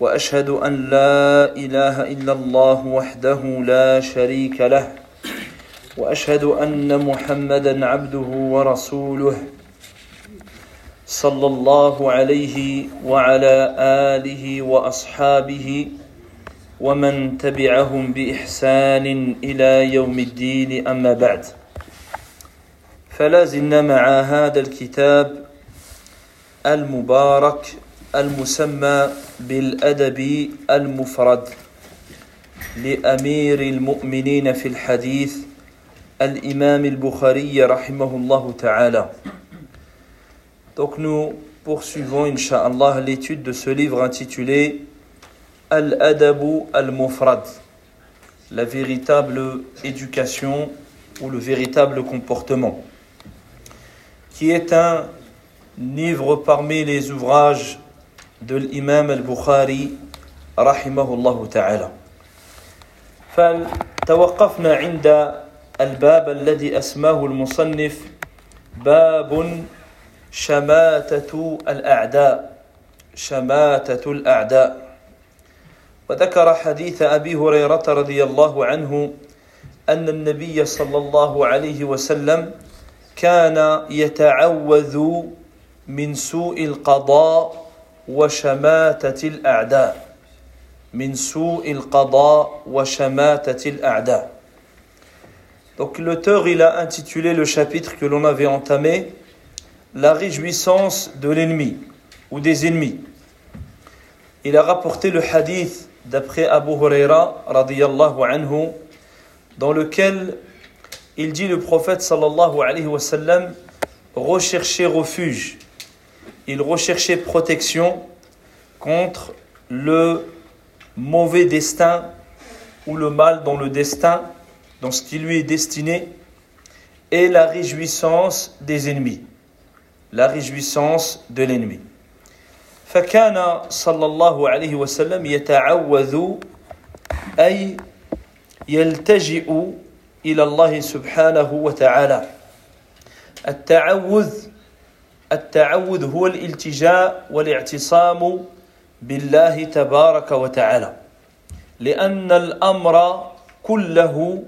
وأشهد أن لا إله إلا الله وحده لا شريك له وأشهد أن محمدا عبده ورسوله صلى الله عليه وعلى آله وأصحابه ومن تبعهم بإحسان إلى يوم الدين أما بعد. فلا زلنا مع هذا الكتاب المبارك المسمى بالأدب المفرد لأمير المؤمنين في الحديث الإمام البخاري رحمه الله تعالى Donc nous poursuivons, Inch'Allah, l'étude de ce livre intitulé Al-Adabu al-Mufrad, la véritable éducation ou le véritable comportement, qui est un livre parmi les ouvrages de l'imam al-Bukhari رحمه الله تعالى. فتوقفنا عند الباب الذي أسماه المصنف باب شماتة الأعداء شماتة الأعداء. وذكر حديث أبي هريرة رضي الله عنه أن النبي صلى الله عليه وسلم كان يتعوذ من سوء القضاء وشماتة الأعداء من سوء القضاء وشماتة الأعداء Donc l'auteur il a intitulé le chapitre que l'on avait entamé La réjouissance de l'ennemi ou des ennemis. Il a rapporté le hadith d'après Abu Huraira radiyallahu anhu dans lequel il dit le prophète sallallahu alayhi wa sallam rechercher refuge il recherchait protection contre le mauvais destin ou le mal dans le destin, dans ce qui lui est destiné, et la réjouissance des ennemis, la réjouissance de l'ennemi. فكان صلى الله عليه وسلم يتعوذ أي يلتجئ إلى الله سبحانه وتعالى التعوذ التعوذ هو الالتجاء والاعتصام بالله تبارك وتعالى. لأن الأمر كله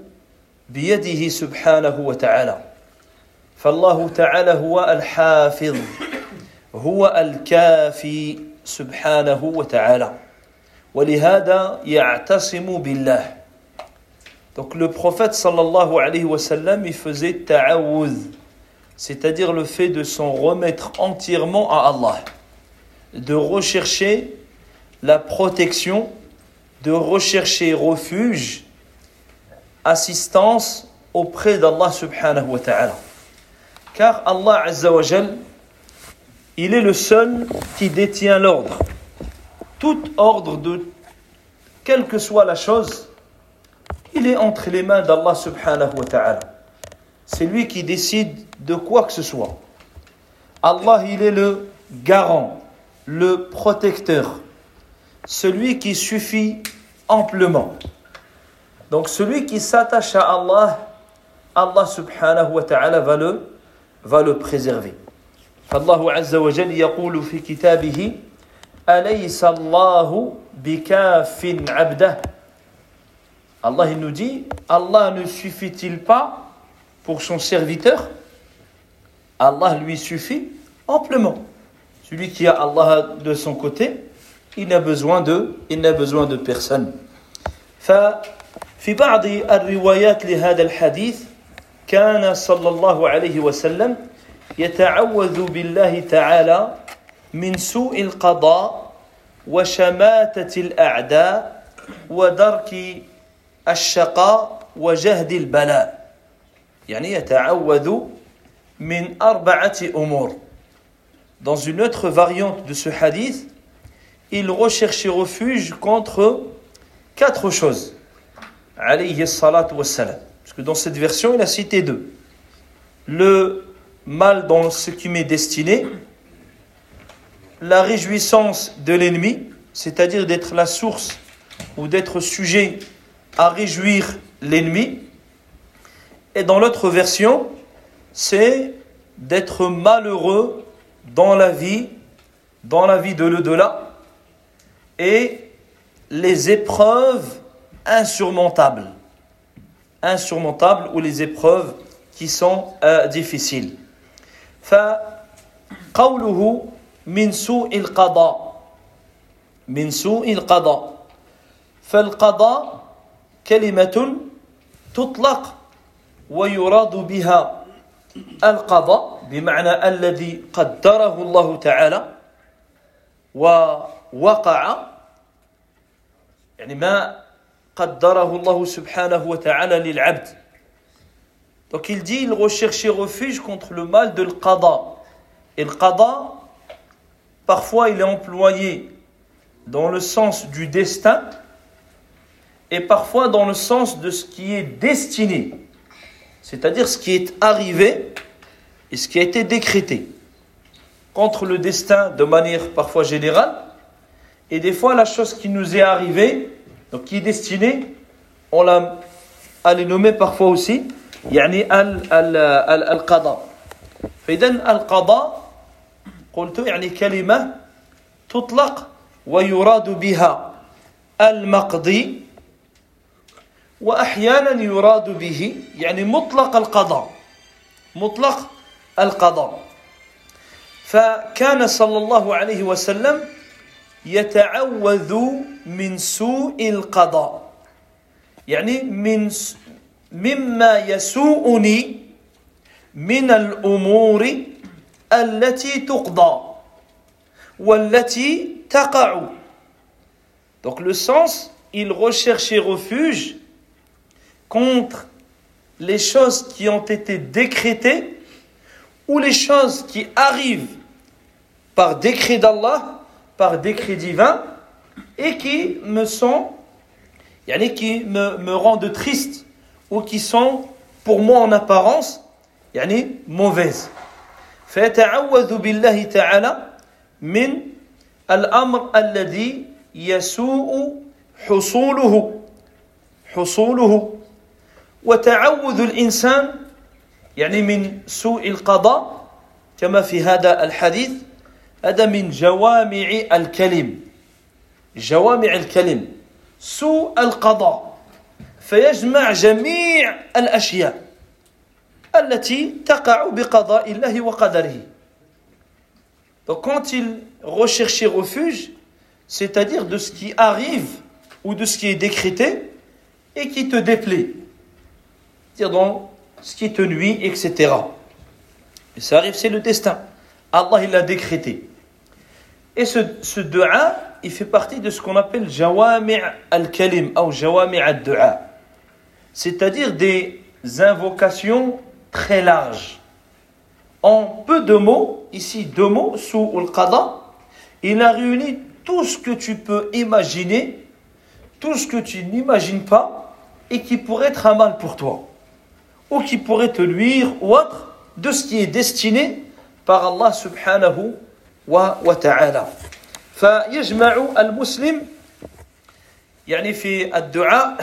بيده سبحانه وتعالى. فالله تعالى هو الحافظ هو الكافي سبحانه وتعالى. ولهذا يعتصم بالله. Donc le prophète sallallahu alayhi wa sallam il faisait ta'awudh c'est-à-dire le fait de s'en remettre entièrement à Allah, de rechercher la protection, de rechercher refuge, assistance auprès d'Allah subhanahu wa ta'ala. Car Allah azza wa jal, il est le seul qui détient l'ordre. Tout ordre de quelle que soit la chose, il est entre les mains d'Allah subhanahu wa ta'ala c'est lui qui décide de quoi que ce soit. Allah, il est le garant, le protecteur, celui qui suffit amplement. Donc celui qui s'attache à Allah, Allah subhanahu wa ta'ala va le, va le préserver. فالله عز وجل يقول في كتابه أليس الله بكاف عبده Allah il nous dit Allah ne suffit-il pas pour son serviteur, Allah lui suffit amplement. Celui qui a Allah de son côté, il n'a besoin de, il n'a besoin de personne. ففي بعض الروايات لهذا الحديث كان صلى الله عليه وسلم يتعوذ بالله تعالى من سوء القضاء وشماتة الأعداء ودرك الشقاء وجهد البلاء يعني يتعوذ من أربعة أمور Dans une autre variante de ce hadith, il recherchait refuge contre quatre choses. Alayhi salatu wassalam. Parce que dans cette version, il a cité deux. Le mal dans ce qui m'est destiné, la réjouissance de l'ennemi, c'est-à-dire d'être la source ou d'être sujet à réjouir l'ennemi. Et dans l'autre version, c'est d'être malheureux dans la vie, dans la vie de l'au-delà, et les épreuves insurmontables. Insurmontables ou les épreuves qui sont euh, difficiles. فقوله من سوء القضاء من سوء القضاء فالقضاء كلمة تطلق ويراد بها القضاء بمعنى الذي قدره الله تعالى ووقع يعني ما قدره الله سبحانه وتعالى للعبد Donc il dit, il recherchait refuge contre le mal de l'qada. Et le qada, parfois il est employé dans le sens du destin et parfois dans le sens de ce qui est destiné, c'est-à-dire ce qui est arrivé et ce qui a été décrété. Contre le destin de manière parfois générale et des fois la chose qui nous est arrivée, donc qui est destinée, on l'a les nommer parfois aussi يعني القضاء فإذا القضاء قلت يعني كلمة تطلق ويراد بها المقضي وأحيانا يراد به يعني مطلق القضاء مطلق القضاء. فكان صلى الله عليه وسلم يتعوذ من سوء القضاء. يعني من مما يسوءني من الأمور التي تقضى والتي تقع. Donc le sens, il recherchait refuge contre les choses qui ont été décrétées ou les choses qui arrivent par décret d'Allah, par décret divin, et qui me sont, yani qui me, me rendent triste ou qui sont pour moi en apparence يعني mauvaises فيتعوذ بالله تعالى من الأمر الذي يسوء حصوله حصوله وتعوذ الإنسان يعني من سوء القضاء كما في هذا الحديث هذا من جوامع الكلم. جوامع الكلم. سوء القضاء. فيجمع جميع الأشياء التي تقع بقضاء الله وقدره. Donc quand il recherchait refuge, c'est-à-dire de ce qui arrive ou de ce qui est décrété et qui te déplaît. Dans ce qui te nuit, etc. Et ça arrive, c'est le destin. Allah, il l'a décrété. Et ce, ce dua, il fait partie de ce qu'on appelle jawami' al-kalim ou jawami' al-dua c'est-à-dire des invocations très larges. En peu de mots, ici deux mots, sous al-qada, il a réuni tout ce que tu peux imaginer, tout ce que tu n'imagines pas et qui pourrait être un mal pour toi, ou qui pourrait te nuire ou autre, de ce qui est destiné par Allah subhanahu wa, wa ta'ala. فيجمع المسلم يعني في الدعاء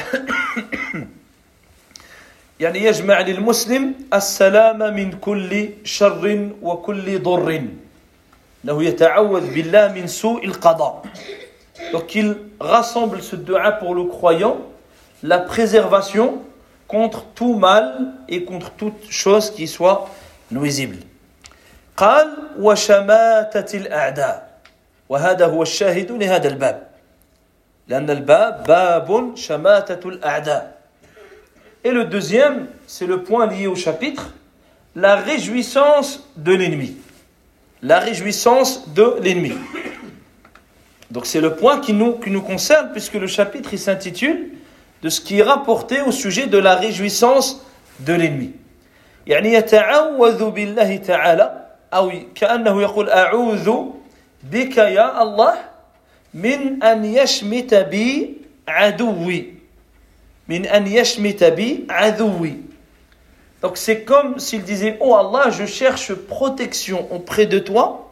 يعني يجمع للمسلم السلام من كل شر وكل ضر انه يتعوذ بالله من سوء القضاء donc il rassemble ce dua pour le croyant la préservation contre tout mal et contre toute chose qui soit nuisible قال وشماتة الأعداء وهذا هو الشاهد لهذا الباب لأن الباب باب شماتة الأعداء Et le deuxième, c'est le point lié au chapitre, la réjouissance de l'ennemi. La réjouissance de l'ennemi. Donc c'est le point qui nous, qui nous concerne puisque le chapitre il s'intitule de ce qui est rapporté au sujet de la réjouissance de l'ennemi. يعني يتعوذ بالله تعالى أو كأنه يقول أعوذ بك يا الله من أن يشمت بي عدوي من أن يشمت بي عدوي Donc c'est comme s'il disait Oh Allah, je cherche protection auprès de toi,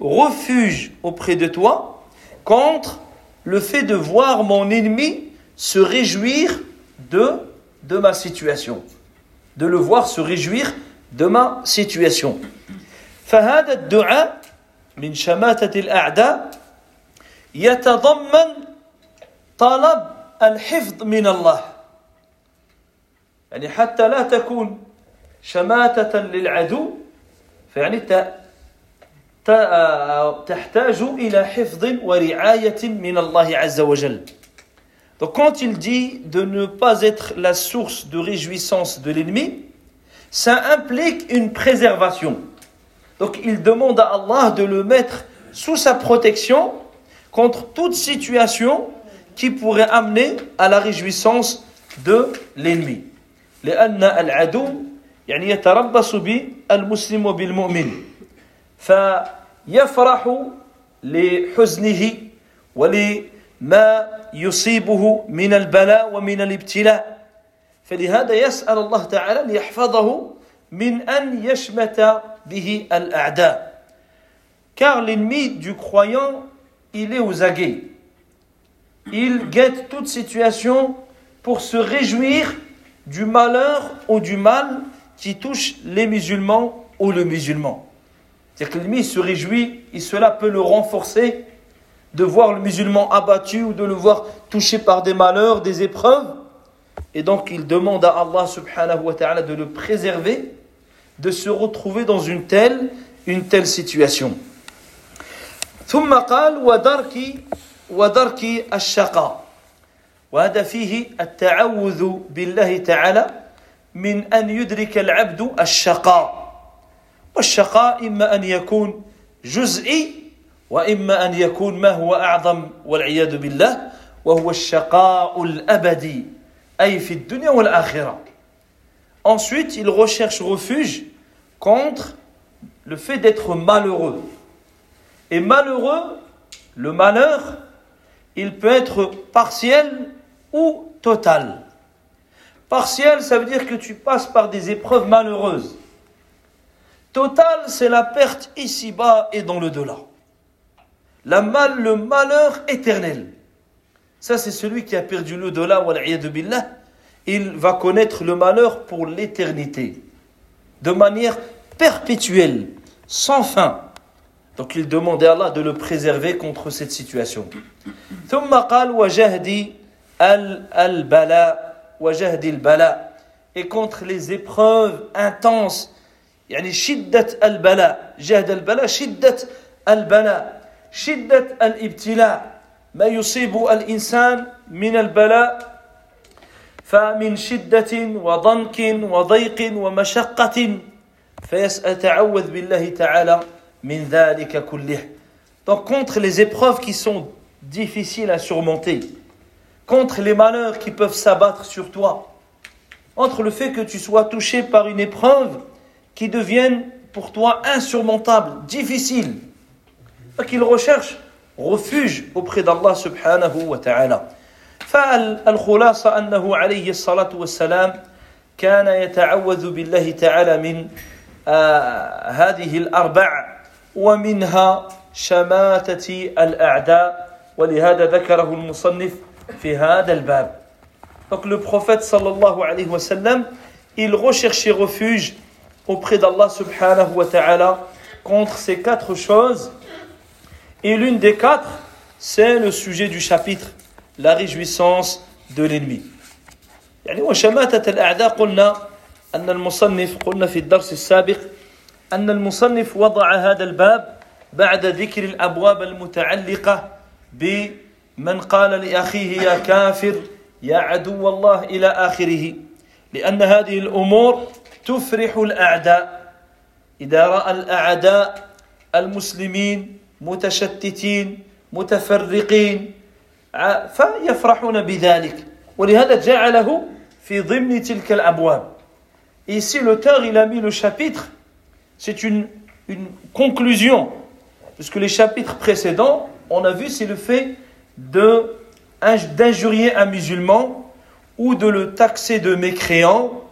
refuge auprès de toi, contre le fait de voir mon ennemi se réjouir de, de ma situation. De le voir se réjouir de ma situation. فهذا الدعاء من شماتة الأعداء يتضمن طلب الحفظ من الله يعني حتى لا تكون شماتة للعدو فيعني تحتاج إلى حفظ ورعاية من الله عز وجل Donc quand il dit de ne pas être la source de réjouissance de l'ennemi, ça implique une préservation. Donc il demande à Allah de le mettre sous sa protection contre toute situation qui pourrait amener à la réjouissance de l'ennemi. لأن العدو يعني يتربص بالمسلم وبالمؤمن فيفرح لحزنه ولما يصيبه من البلاء ومن الابتلاء فلهذا يسأل الله تعالى ليحفظه من أن يشمت به الأعداء car l'ennemi du croyant il est aux aguets il guette toute situation pour se réjouir du malheur ou du mal qui touche les musulmans ou le musulman. C'est-à-dire que l'ennemi se réjouit et cela peut le renforcer de voir le musulman abattu ou de le voir touché par des malheurs, des épreuves. Et donc il demande à Allah subhanahu wa ta'ala de le préserver, de se retrouver dans une telle, une telle situation. ثم قال ودرك ودرك الشقاء وهذا فيه التعوذ بالله تعالى من أن يدرك العبد الشقاء والشقاء إما أن يكون جزئي وإما أن يكون ما هو أعظم والعياذ بالله وهو الشقاء الأبدي أي في الدنيا والآخرة Ensuite, il recherche refuge contre le fait d'être malheureux. Et malheureux, le malheur, il peut être partiel ou total. Partiel, ça veut dire que tu passes par des épreuves malheureuses. Total, c'est la perte ici-bas et dans le delà. La mal, le malheur éternel. Ça, c'est celui qui a perdu le delà, billah. Il va connaître le malheur pour l'éternité. De manière perpétuelle, sans fin. Donc il demandait à Allah de le préserver contre cette situation. ثم قال وجهد البلاء وجهد البلاء et contre les épreuves intenses يعني شدة البلاء جهد البلاء شدة البلاء شدة الابتلاء ما يصيب الإنسان من البلاء فمن شدة وضنك وضيق ومشقة فيتعوذ بالله تعالى من ذلك كله Donc contre les épreuves qui sont difficiles à surmonter, contre les malheurs qui peuvent s'abattre sur toi, entre le fait que tu sois touché par une épreuve qui devienne pour toi insurmontable, difficile, qu'il recherche refuge auprès d'Allah subhanahu wa ta'ala. فالخلاصة أنه عليه الصلاة والسلام كان يتعوذ بالله تعالى من آه هذه الأربع ومنها شماتة الأعداء ولهذا ذكره المصنف في هذا الباب Donc le prophète sallallahu alayhi wa sallam, il recherchait refuge auprès d'Allah subhanahu wa ta'ala contre ces quatre choses. Et l'une des quatre, c'est le sujet du chapitre, la réjouissance de l'ennemi. يعني وشماتة الأعداء قلنا أن المصنف قلنا في الدرس السابق أن المصنف وضع هذا الباب بعد ذكر الأبواب المتعلقة بمن قال لأخيه يا كافر يا عدو الله إلى آخره لأن هذه الأمور تفرح الأعداء إذا رأى الأعداء المسلمين متشتتين متفرقين فيفرحون بذلك ولهذا جعله في ضمن تلك الأبواب Ici, l'auteur, il a mis le chapitre c'est une, une conclusion. Puisque les chapitres précédents, on a vu, c'est le fait de d'injurier un musulman ou de le taxer de mécréant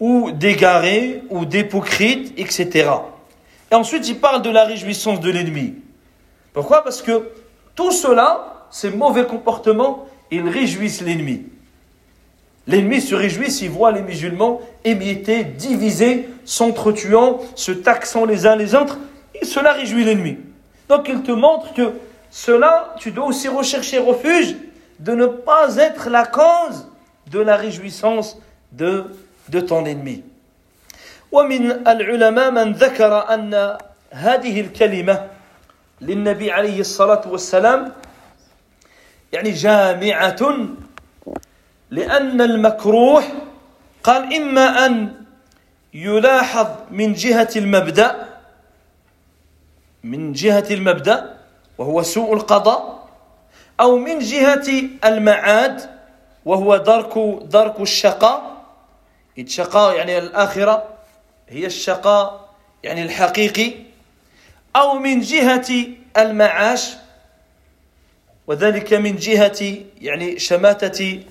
ou d'égaré ou d'hypocrite, etc. Et ensuite, il parle de la réjouissance de l'ennemi. Pourquoi Parce que tout cela, ces mauvais comportements, ils réjouissent l'ennemi. L'ennemi se réjouit s'il voit les musulmans émiettés, divisés, s'entretuant, se taxant les uns les autres. Et cela réjouit l'ennemi. Donc il te montre que cela, tu dois aussi rechercher refuge de ne pas être la cause de la réjouissance de, de ton ennemi. ومن العلماء من ذكر أن هذه الكلمة للنبي عليه الصلاة والسلام يعني جامعة لأن المكروه قال إما أن يلاحظ من جهة المبدأ من جهة المبدأ وهو سوء القضاء أو من جهة المعاد وهو درك درك الشقاء. الشقاء يعني الآخرة هي الشقاء يعني الحقيقي. أو من جهة المعاش وذلك من جهة يعني شماتة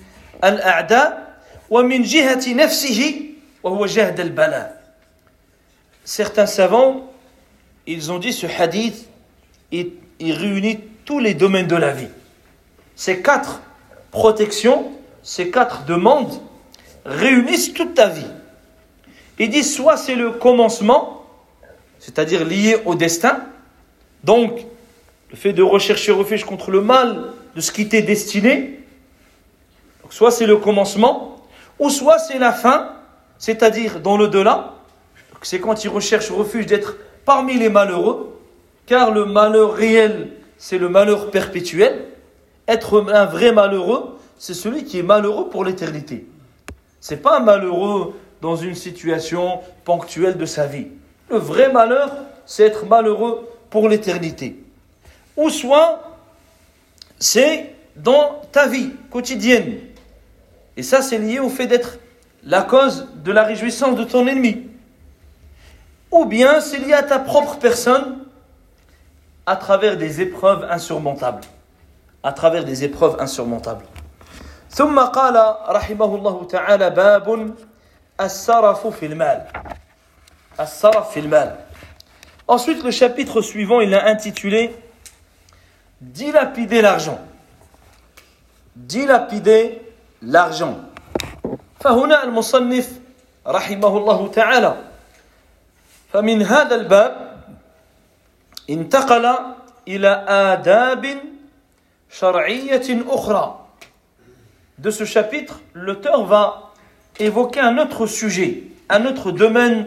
الأعداء ومن جهة نفسه وهو جهد البلاء Certains savants, ils ont dit ce hadith, il, il réunit tous les domaines de la vie. Ces quatre protections, ces quatre demandes réunissent toute ta vie. Il dit soit c'est le commencement, c'est-à-dire lié au destin, donc le fait de rechercher refuge contre le mal de ce qui t'est destiné, soit c'est le commencement, ou soit c'est la fin, c'est-à-dire dans le delà, c'est quand il recherche refuge d'être parmi les malheureux, car le malheur réel, c'est le malheur perpétuel. Être un vrai malheureux, c'est celui qui est malheureux pour l'éternité. C'est pas un malheureux dans une situation ponctuelle de sa vie. Le vrai malheur, c'est être malheureux pour l'éternité. Ou soit, c'est dans ta vie quotidienne. Et ça, c'est lié au fait d'être la cause de la réjouissance de ton ennemi. Ou bien c'est lié à ta propre personne à travers des épreuves insurmontables. À travers des épreuves insurmontables. ثم قال رحمه الله تعالى باب السرف في المال السرف في المال Ensuite, le chapitre suivant, il l'a intitulé Dilapider l'argent. Dilapider l'argent. فهنا المصنف رحمه الله تعالى فمن هذا الباب انتقل إلى آداب شرعية أخرى. De ce chapitre, l'auteur va évoquer un autre sujet, un autre domaine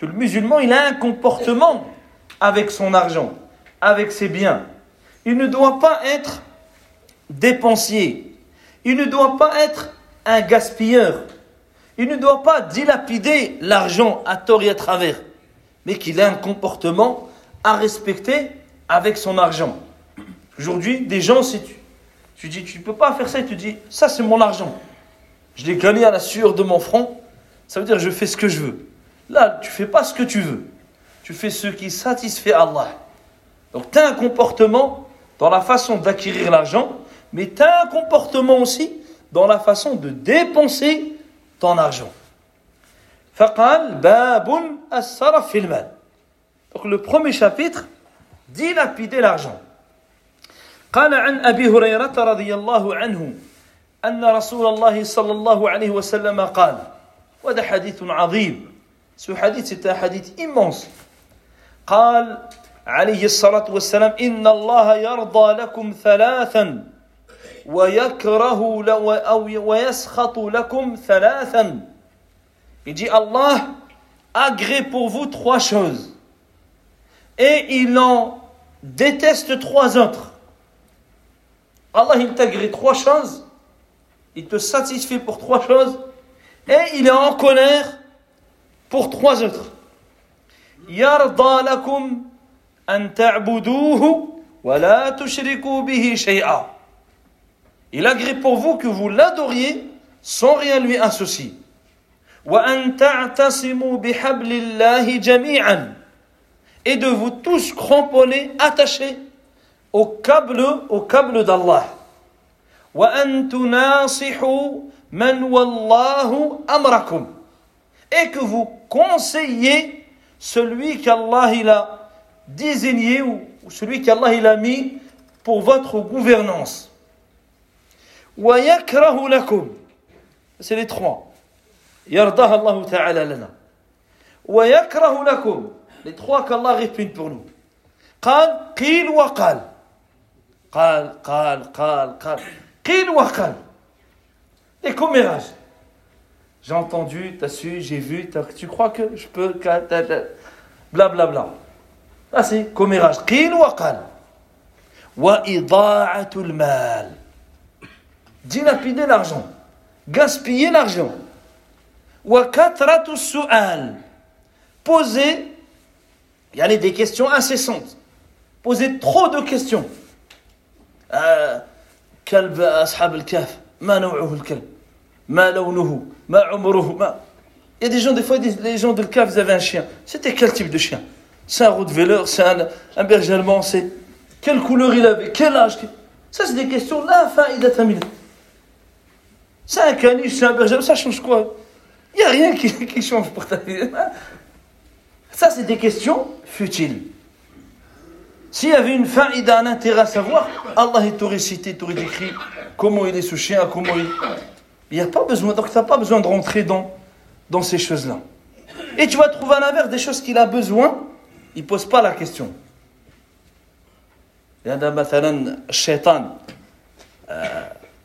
que le musulman, il a un comportement avec son argent, avec ses biens. Il ne doit pas être dépensier. Il ne doit pas être un gaspilleur. Il ne doit pas dilapider l'argent à tort et à travers. Mais qu'il ait un comportement à respecter avec son argent. Aujourd'hui, des gens, si tu, dis, tu ne peux pas faire ça, tu dis, ça c'est mon argent. Je l'ai gagné à la sueur de mon front. Ça veut dire, je fais ce que je veux. Là, tu fais pas ce que tu veux. Tu fais ce qui satisfait Allah. Donc, tu as un comportement dans la façon d'acquérir l'argent, mais tu as un comportement aussi dans la façon de dépenser ton argent. فقال باب السرف في المال. Donc le premier chapitre, dilapider l'argent. قال عن أبي هريرة رضي الله عنه أن رسول الله صلى الله عليه وسلم قال وهذا حديث عظيم ce hadith c'est un hadith immense قال عليه الصلاة والسلام إن الله يرضى لكم ثلاثا ويكره لو أو ويسخط لكم ثلاثا Il dit Allah agrée pour vous trois choses et il en déteste trois autres. Allah il t'agrée trois choses il te satisfait pour trois choses, et il est en colère pour trois autres. يرضى لكم أن تعبدوه ولا تشركوا به شيئا. Il agrée pour vous que vous l'adoriez sans rien lui associer. وأن تعتصموا بحبل الله جميعا. Et de vous tous cramponner, attachés au câble, au câble d'Allah. وأن تناصحوا من والله أمركم. Et que vous conseillez celui qu'Allah il a désigné ou celui qu'Allah il a mis pour votre gouvernance. ويكره لكم c'est les trois يرضاها الله تعالى لنا ويكره لكم les trois qu'Allah réprime pour nous قال قيل وقال قال قال قال قال قيل وقال les commérages j'ai entendu, t'as su, j'ai vu, tu crois que je peux, bla bla bla. Ah c'est commérage. Qil wa qal. Wa ida'atul mal. Dilapider l'argent. Gaspiller l'argent. Wa katratu su'al. Poser, il y a des questions incessantes. Poser trop de questions. كلب أصحاب الكهف ما نوعه الكلب ma ma. Il y a des gens, des fois, ils les gens de le cas, vous avez un chien. C'était quel type de chien? C'est un rottweiler, c'est un, un berger allemand, c'est quelle couleur il avait, quel âge. Ça, c'est des questions là, fin, il a C'est un caniche, c'est un berger, ça change quoi? Il n'y a rien qui, change pour ta vie. Hein? Ça, c'est des questions futiles. S'il y avait une fin, il a un intérêt à savoir. Allah, il t'aurait cité, il t'aurait décrit comment il est ce chien, comment il. Il n'y a pas besoin, donc tu n'as pas besoin de rentrer dans, dans ces choses-là. Et tu vas trouver à l'inverse des choses qu'il a besoin, il ne pose pas la question. هذا مثلا الشيطان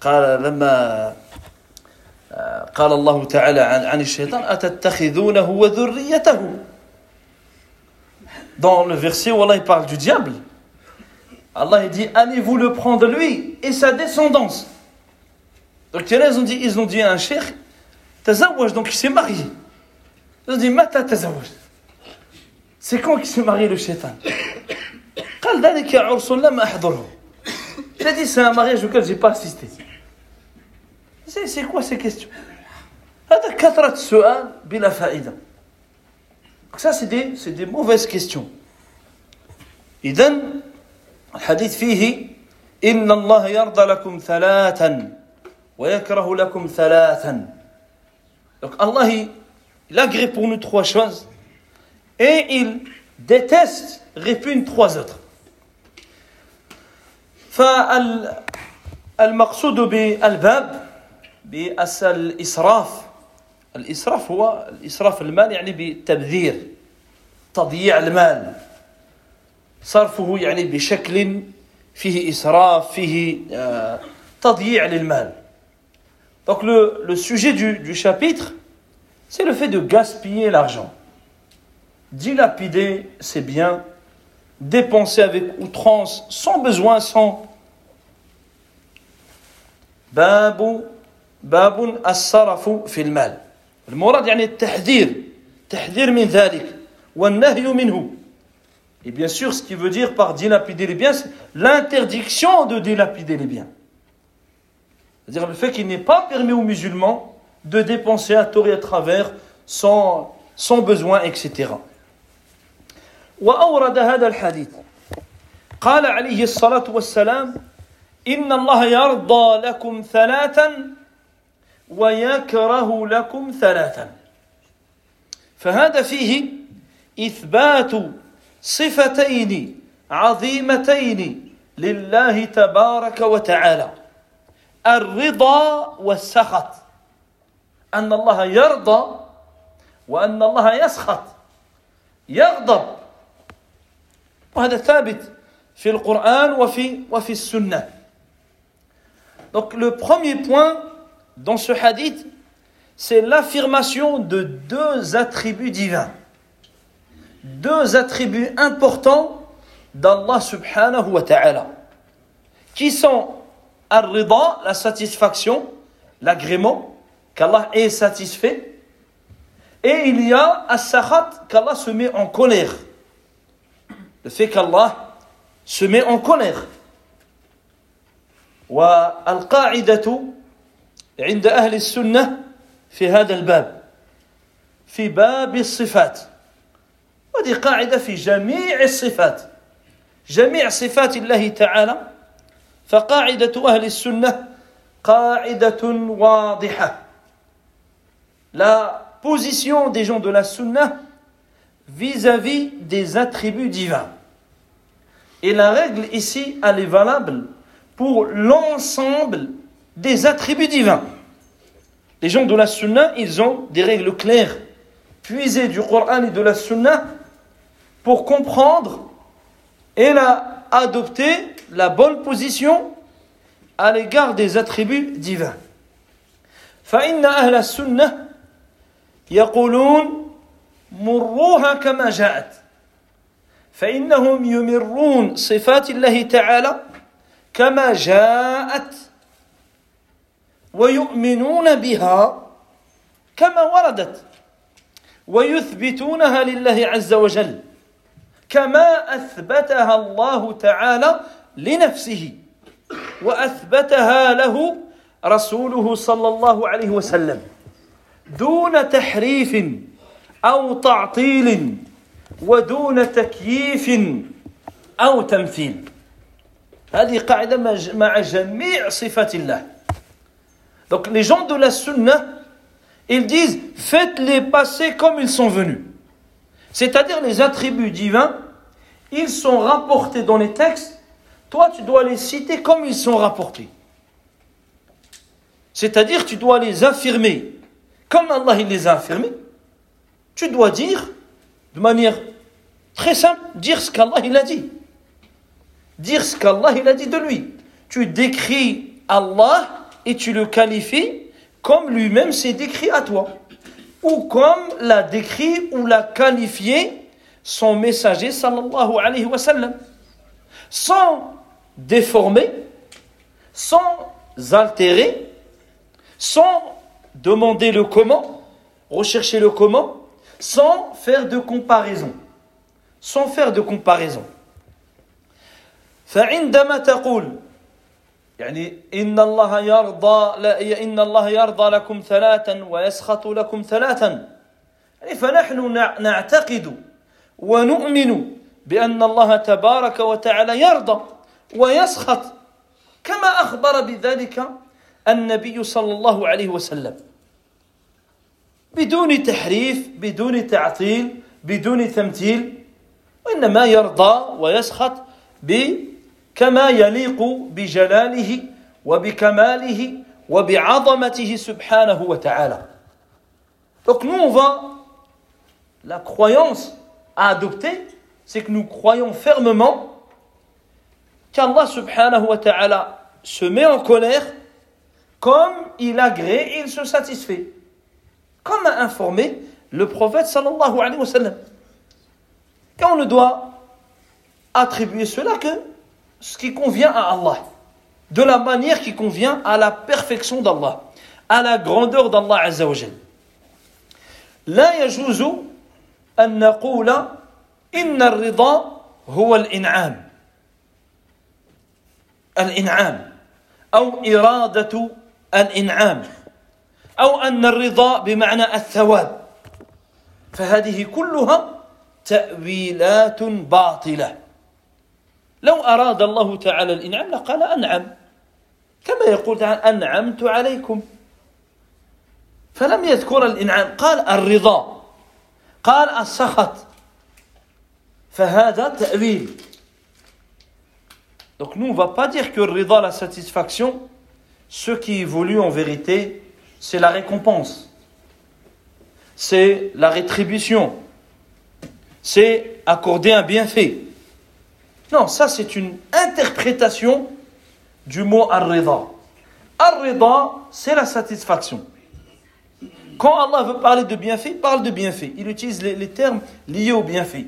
قال لما قال الله تعالى عن عن الشيطان أتتخذونه وذريته Dans le verset où Allah il parle du diable, Allah il dit allez-vous le prendre lui et sa descendance. Donc ils ont dit, ils ont dit à un cheikh, tazawaj, donc il s'est marié. Ils ont dit, mata tazawaj. C'est quand qu'il s'est marié le shaitan قال ذلك عرس لم أحضره. Il a dit, c'est un mariage auquel je n'ai pas assisté. C'est quoi ces questions هذا كثرة السؤال بلا فائدة. Donc ça c'est des, c'est des mauvaises questions. إذن الحديث فيه إن الله يرضى لكم ثلاثا ويكره لكم ثلاثا. Donc Allah, il agrée pour nous trois choses. Et il déteste, répugne trois autres. فالمقصود بالباب بالإسراف الإسراف هو الإسراف المال يعني بالتبذير تضييع المال صرفه يعني بشكل فيه إسراف فيه تضييع للمال Donc le, le sujet du, du chapitre, c'est le fait de gaspiller l'argent. Dilapider ses biens, dépenser avec outrance, sans besoin, sans... باب باب الصرف في المال المراد يعني التحذير تحذير من ذلك والنهي منه Et bien sûr, ce qui veut dire par dilapider les biens, c'est l'interdiction de dilapider les biens. C'est-à-dire le fait qu'il n'est pas permis aux musulmans de dépenser à tort et à travers sans, sans besoin, etc. وأورد هذا الحديث قال عليه الصلاة والسلام إن الله يرضى لكم ثلاثا ويكره لكم ثلاثا فهذا فيه إثبات صفتين عظيمتين لله تبارك وتعالى الرضا والسخط أن الله يرضى وأن الله يسخط يغضب وهذا ثابت في القرآن وفي وفي السنة Donc le premier point dans ce hadith, c'est l'affirmation de deux attributs divins. Deux attributs importants d'Allah subhanahu wa ta'ala, qui sont Ar-Rida, la satisfaction, l'agrément, qu'Allah est satisfait. Et il y a as-sakhat, qu'Allah se met en colère. Le fait qu'Allah se met en colère. والقاعدة عند أهل السنة في هذا الباب في باب الصفات وهذه قاعدة في جميع الصفات جميع صفات الله تعالى فقاعدة أهل السنة قاعدة واضحة La position des gens de la sunna vis-à-vis des attributs divins. Et la règle ici, elle est valable pour l'ensemble des attributs divins. Les gens de la sunna, ils ont des règles claires, puisées du Coran et de la sunna, pour comprendre et la, adopter la bonne position à l'égard des attributs divins. فإن أهل السنة يقولون مروها كما جاءت فإنهم يمرون صفات الله تعالى كما جاءت ويؤمنون بها كما وردت ويثبتونها لله عز وجل كما اثبتها الله تعالى لنفسه واثبتها له رسوله صلى الله عليه وسلم دون تحريف او تعطيل ودون تكييف او تمثيل هذه قاعده مع جميع صفات الله Donc les gens de la sunna, ils disent faites-les passer comme ils sont venus. C'est-à-dire les attributs divins, ils sont rapportés dans les textes, toi tu dois les citer comme ils sont rapportés. C'est-à-dire tu dois les affirmer comme Allah les a affirmés. Tu dois dire de manière très simple, dire ce qu'Allah a dit. Dire ce qu'Allah a dit de lui. Tu décris Allah et tu le qualifies comme lui-même s'est décrit à toi, ou comme l'a décrit ou l'a qualifié son messager sallallahu alayhi wa sallam, sans déformer, sans altérer, sans demander le comment, rechercher le comment, sans faire de comparaison. Sans faire de comparaison. فعندما تقول يعني إن الله يرضى لا إن الله يرضى لكم ثلاثا ويسخط لكم ثلاثا يعني فنحن نعتقد ونؤمن بأن الله تبارك وتعالى يرضى ويسخط كما أخبر بذلك النبي صلى الله عليه وسلم. بدون تحريف بدون تعطيل بدون تمثيل وإنما يرضى ويسخط كما يليق بجلاله وبكماله وبعظمته سبحانه وتعالى. Donc nous on va la croyance à adopter c'est que nous croyons fermement qu'Allah subhanahu wa ta'ala se met en colère comme il agrée et il se satisfait. Comme a informé le prophète sallallahu alayhi wa sallam. Quand on ne doit attribuer cela que ce qui convient à Allah, de la manière qui convient à la perfection d'Allah, à la grandeur d'Allah Azza wa Jal. لا يجوز أن نقول إن الرضا هو الإنعام. الإنعام. أو إرادة الإنعام. أو أن الرضا بمعنى الثواب. فهذه كلها تأويلات باطلة. لو أراد الله تعالى الإنعام لقال أنعم. كما يقول تعالى أنعمت عليكم. فلم يذكر الإنعام. قال الرضا. قال السخط. Donc nous, on ne va pas dire que rida, la satisfaction, ce qui évolue en vérité, c'est la récompense. C'est la rétribution. C'est accorder un bienfait. Non, ça c'est une interprétation du mot ar-rida. Ar-rida, c'est la satisfaction. Quand Allah veut parler de bienfait, il parle de bienfait. Il utilise les, termes liés au bienfait.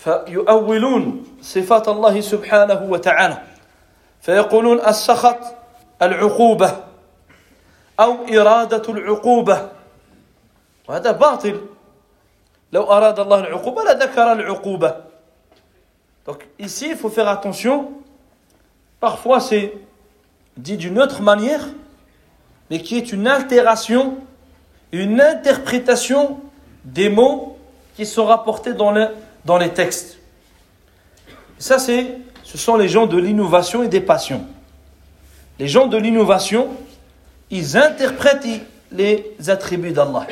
فيؤولون صفات الله سبحانه وتعالى فيقولون السخط العقوبة أو إرادة العقوبة وهذا باطل لو أراد الله العقوبة لذكر العقوبة Donc ici, il faut faire attention. Parfois, c'est dit d'une autre manière, mais qui est une altération, une interprétation des mots qui sont rapportés dans, le, dans les textes. Ça, c'est, ce sont les gens de l'innovation et des passions. Les gens de l'innovation, ils interprètent les attributs d'Allah.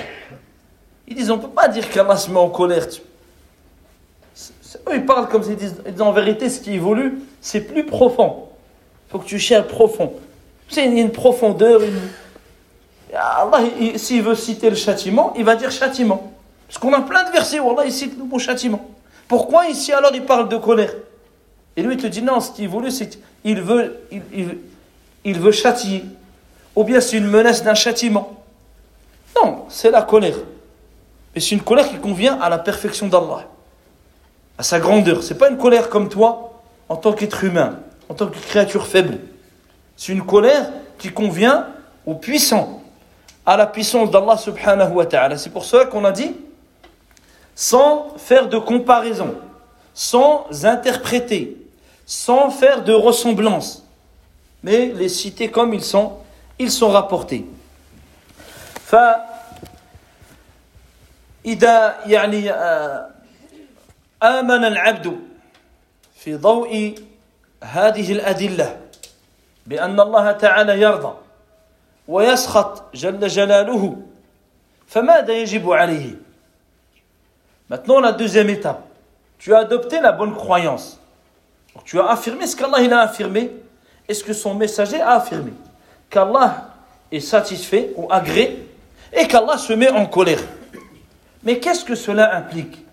Ils disent, on ne peut pas dire qu'Allah se met en colère. Ils parlent comme s'ils en vérité, ce qui évolue, c'est plus profond. Il faut que tu cherches profond. C'est une, une, profondeur. Une... Allah, s'il veut citer le châtiment, il va dire châtiment. Parce qu'on a plein de versets où Allah il cite le mot châtiment. Pourquoi ici alors il parle de colère? Et lui il te dit non, ce qui évolue, c'est qu'il veut, il veut châtier. Ou bien c'est une menace d'un châtiment. Non, c'est la colère. Mais c'est une colère qui convient à la perfection d'Allah, à sa grandeur. C'est pas une colère comme toi en tant qu'être humain, en tant que créature faible. C'est une colère qui convient au puissant, à la puissance d'Allah subhanahu wa ta'ala. C'est pour cela qu'on a dit, sans faire de comparaison, sans interpréter, sans faire de ressemblance, mais les citer comme ils sont, ils sont rapportés. إذا يعني آمن العبد في ضوء هذه الأدلة بأن الله تعالى يرضى ويسخط جل جلاله فماذا يجب عليه Maintenant, la deuxième étape. Tu as adopté la bonne croyance. Donc, tu as affirmé ce qu'Allah il a affirmé et ce que son messager a affirmé. Qu'Allah est satisfait ou agré et qu'Allah se met en colère. Mais qu'est-ce que cela implique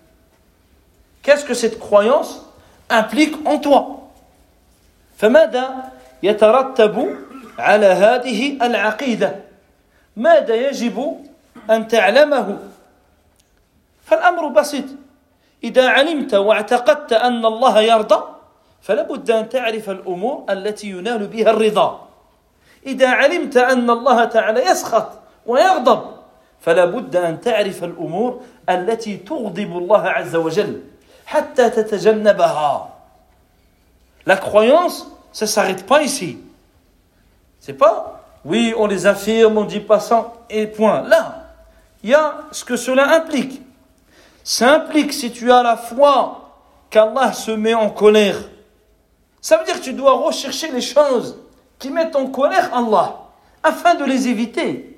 Qu'est-ce que cette croyance implique en toi فماذا يترتب على هذه العقيدة ماذا يجب أن تعلمه فالأمر بسيط إذا علمت واعتقدت أن الله يرضى فلا بد أن تعرف الأمور التي ينال بها الرضا إذا علمت أن الله تعالى يسخط ويغضب فلا بد أن تعرف الأمور التي تغضب الله عز وجل حتى تتجنبها La croyance, ça ne s'arrête pas ici. C'est pas, oui, on les affirme, on dit pas ça, et point. Là, il y a ce que cela implique. Ça implique, si tu as la foi, qu'Allah se met en colère. Ça veut dire que tu dois rechercher les choses qui mettent en colère Allah, afin de les éviter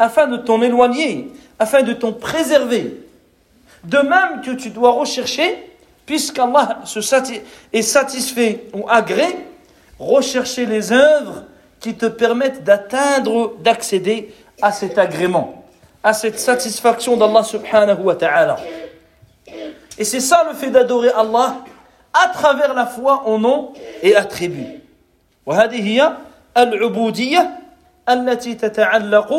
afin de t'en éloigner, afin de t'en préserver. De même que tu dois rechercher, puisqu'Allah est satisfait ou agré, rechercher les œuvres qui te permettent d'atteindre, d'accéder à cet agrément, à cette satisfaction d'Allah subhanahu wa ta'ala. Et c'est ça le fait d'adorer Allah à travers la foi en nom et attributs. وهذه هي العبودية التي تتعلق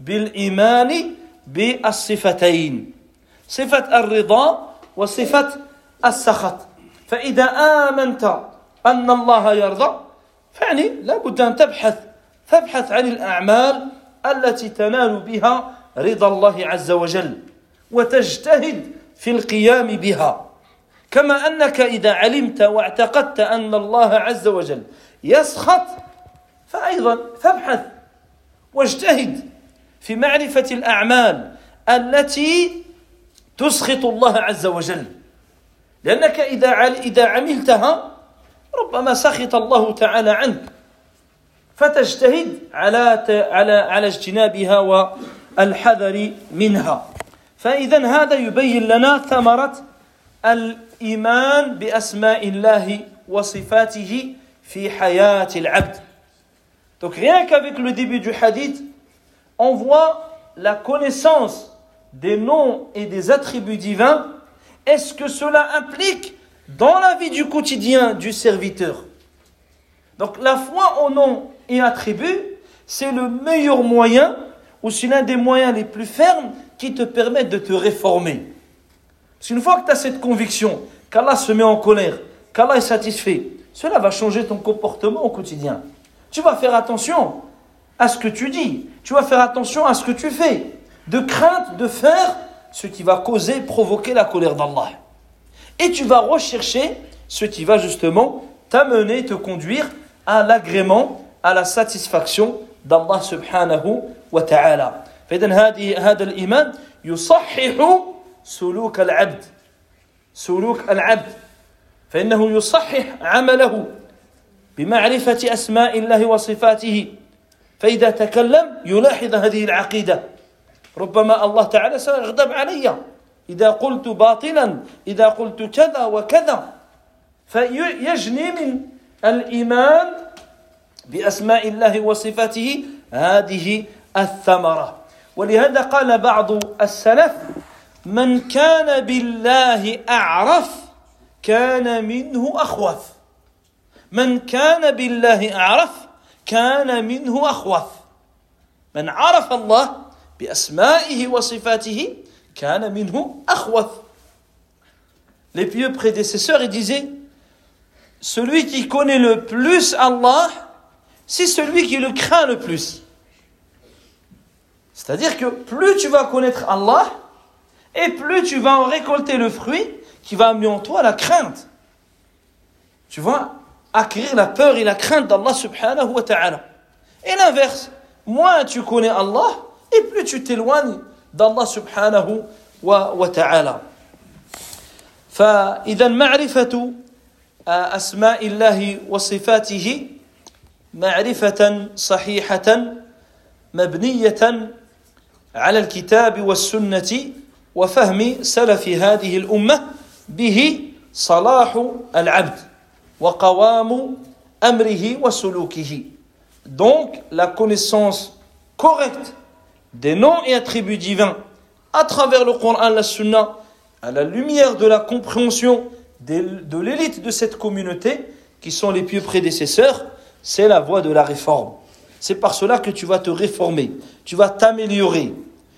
بالإيمان بالصفتين صفة الرضا وصفة السخط فإذا آمنت أن الله يرضى فعني لابد أن تبحث تبحث عن الأعمال التي تنال بها رضا الله عز وجل وتجتهد في القيام بها. كما أنك إذا علمت واعتقدت أن الله عز وجل يسخط فأيضا فابحث واجتهد في معرفة الأعمال التي تسخط الله عز وجل. لأنك إذا إذا عملتها ربما سخط الله تعالى عنك. فتجتهد على على على اجتنابها والحذر منها. فإذا هذا يبين لنا ثمرة الإيمان بأسماء الله وصفاته في حياة العبد Donc rien qu'avec le début du hadith, on voit la connaissance des noms et des attributs divins, est-ce que cela implique dans la vie du quotidien du serviteur Donc la foi en noms et attributs, c'est le meilleur moyen, ou c'est l'un des moyens les plus fermes qui te permettent de te réformer. Parce qu'une fois que tu as cette conviction qu'Allah se met en colère, qu'Allah est satisfait, cela va changer ton comportement au quotidien. Tu vas faire attention à ce que tu dis, tu vas faire attention à ce que tu fais, de crainte de faire ce qui va causer, provoquer la colère d'Allah. Et tu vas rechercher ce qui va justement t'amener, te conduire à l'agrément, à la satisfaction d'Allah subhanahu wa ta'ala. فإذا هذه هذا الإيمان يصحح سلوك العبد. سلوك العبد. فإنه يصحح عمله بمعرفة أسماء الله وصفاته. فإذا تكلم يلاحظ هذه العقيدة. ربما الله تعالى سيغضب علي. إذا قلت باطلا إذا قلت كذا وكذا. فيجني من الإيمان بأسماء الله وصفاته هذه الثمرة. ولهذا قال بعض السلف من كان بالله أعرف كان منه أخوف. من كان بالله أعرف كان منه أخوف. من عرف الله بأسمائه وصفاته كان منه أخوف. Les pieux prédécesseurs, ils disaient, celui qui connaît le plus Allah, c'est celui qui le craint le plus. C'est-à-dire que plus tu vas connaître Allah, et plus tu vas en récolter le fruit qui va amener en toi la crainte. Tu vas acquérir la peur et la crainte d'Allah subhanahu wa ta'ala. Et l'inverse, moins tu connais Allah, et plus tu t'éloignes d'Allah subhanahu wa, ta'ala. فإذا معرفة أسماء الله وصفاته معرفة صحيحة مبنية على الكتاب والسنة وفهم سلف هذه الأمة به صلاح العبد وقوام أمره وسلوكه Donc, la connaissance correcte des noms et attributs divins à travers le Coran, la Sunna, à la lumière de la compréhension de l'élite de cette communauté, qui sont les pieux prédécesseurs, c'est la voie de la réforme. C'est par cela que tu vas te réformer, tu vas t'améliorer,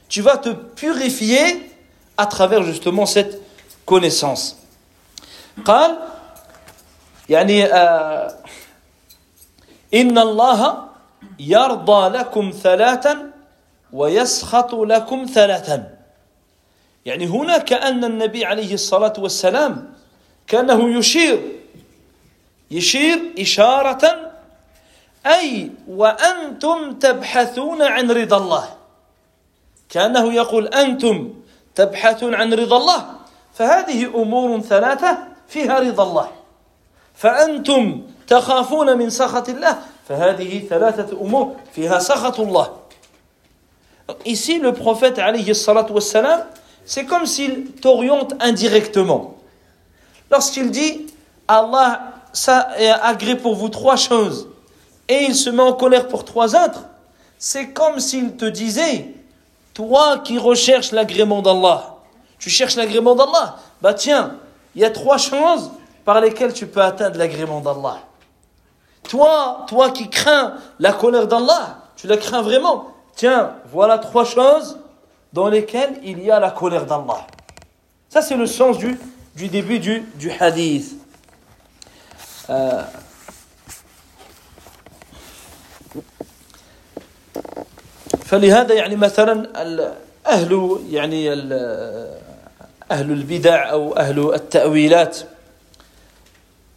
tu vas te purifier à travers justement cette connaissance. قال يعني آه إن الله يرضى لكم ثلاثا ويسخط لكم ثلاثا يعني هنا كأن النبي عليه الصلاة والسلام كأنه يشير يشير إشارة أي وأنتم تبحثون عن رضا الله كأنه يقول أنتم تبحثون عن رضا الله فهذه أمور ثلاثة فيها رضا الله فأنتم تخافون من سخط الله فهذه ثلاثة أمور فيها سخط الله Ici, le prophète, alayhi wassalam, c'est comme s'il t'oriente indirectement. Lorsqu'il dit, Allah ça est agré pour vous trois choses, et il se met en colère pour trois autres, c'est comme s'il te disait, toi qui recherches l'agrément d'Allah, tu cherches l'agrément d'Allah, bah tiens, il y a trois choses par lesquelles tu peux atteindre l'agrément d'Allah. Toi, toi qui crains la colère d'Allah, tu la crains vraiment. Tiens, voilà trois choses dans lesquelles il y a la colère d'Allah. Ça, c'est le sens du, du début du, du hadith. Euh, فلهذا يعني مثلا أهل يعني أهل البدع أو أهل التأويلات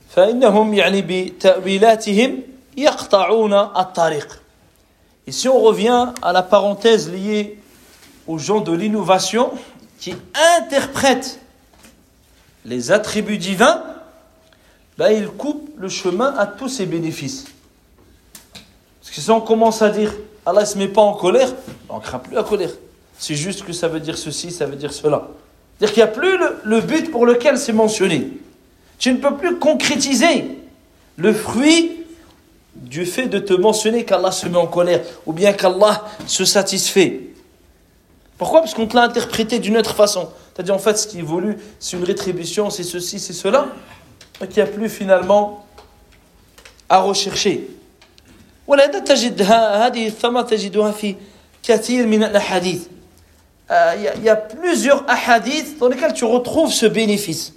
فإنهم يعني بتأويلاتهم يقطعون الطريق Et si on revient à la parenthèse liée aux gens de l'innovation qui interprètent les attributs divins, ben ils coupent le chemin à tous ces bénéfices. Parce que si on commence à dire Allah ne se met pas en colère, on ne craint plus la colère. C'est juste que ça veut dire ceci, ça veut dire cela. C'est-à-dire qu'il n'y a plus le, but pour lequel c'est mentionné. Tu ne peux plus concrétiser le fruit du fait de te mentionner qu'Allah se met en colère ou bien qu'Allah se satisfait. Pourquoi? Parce qu'on te l'a interprété d'une autre façon. C'est-à-dire en fait ce qui voulu, c'est une rétribution, c'est ceci, c'est cela, mais qu'il n'y a plus finalement à rechercher. ولهذا تجد هذه الثمرة تجدها في كثير من الأحاديث. Il y a plusieurs ahadiths dans lesquels tu retrouves ce bénéfice.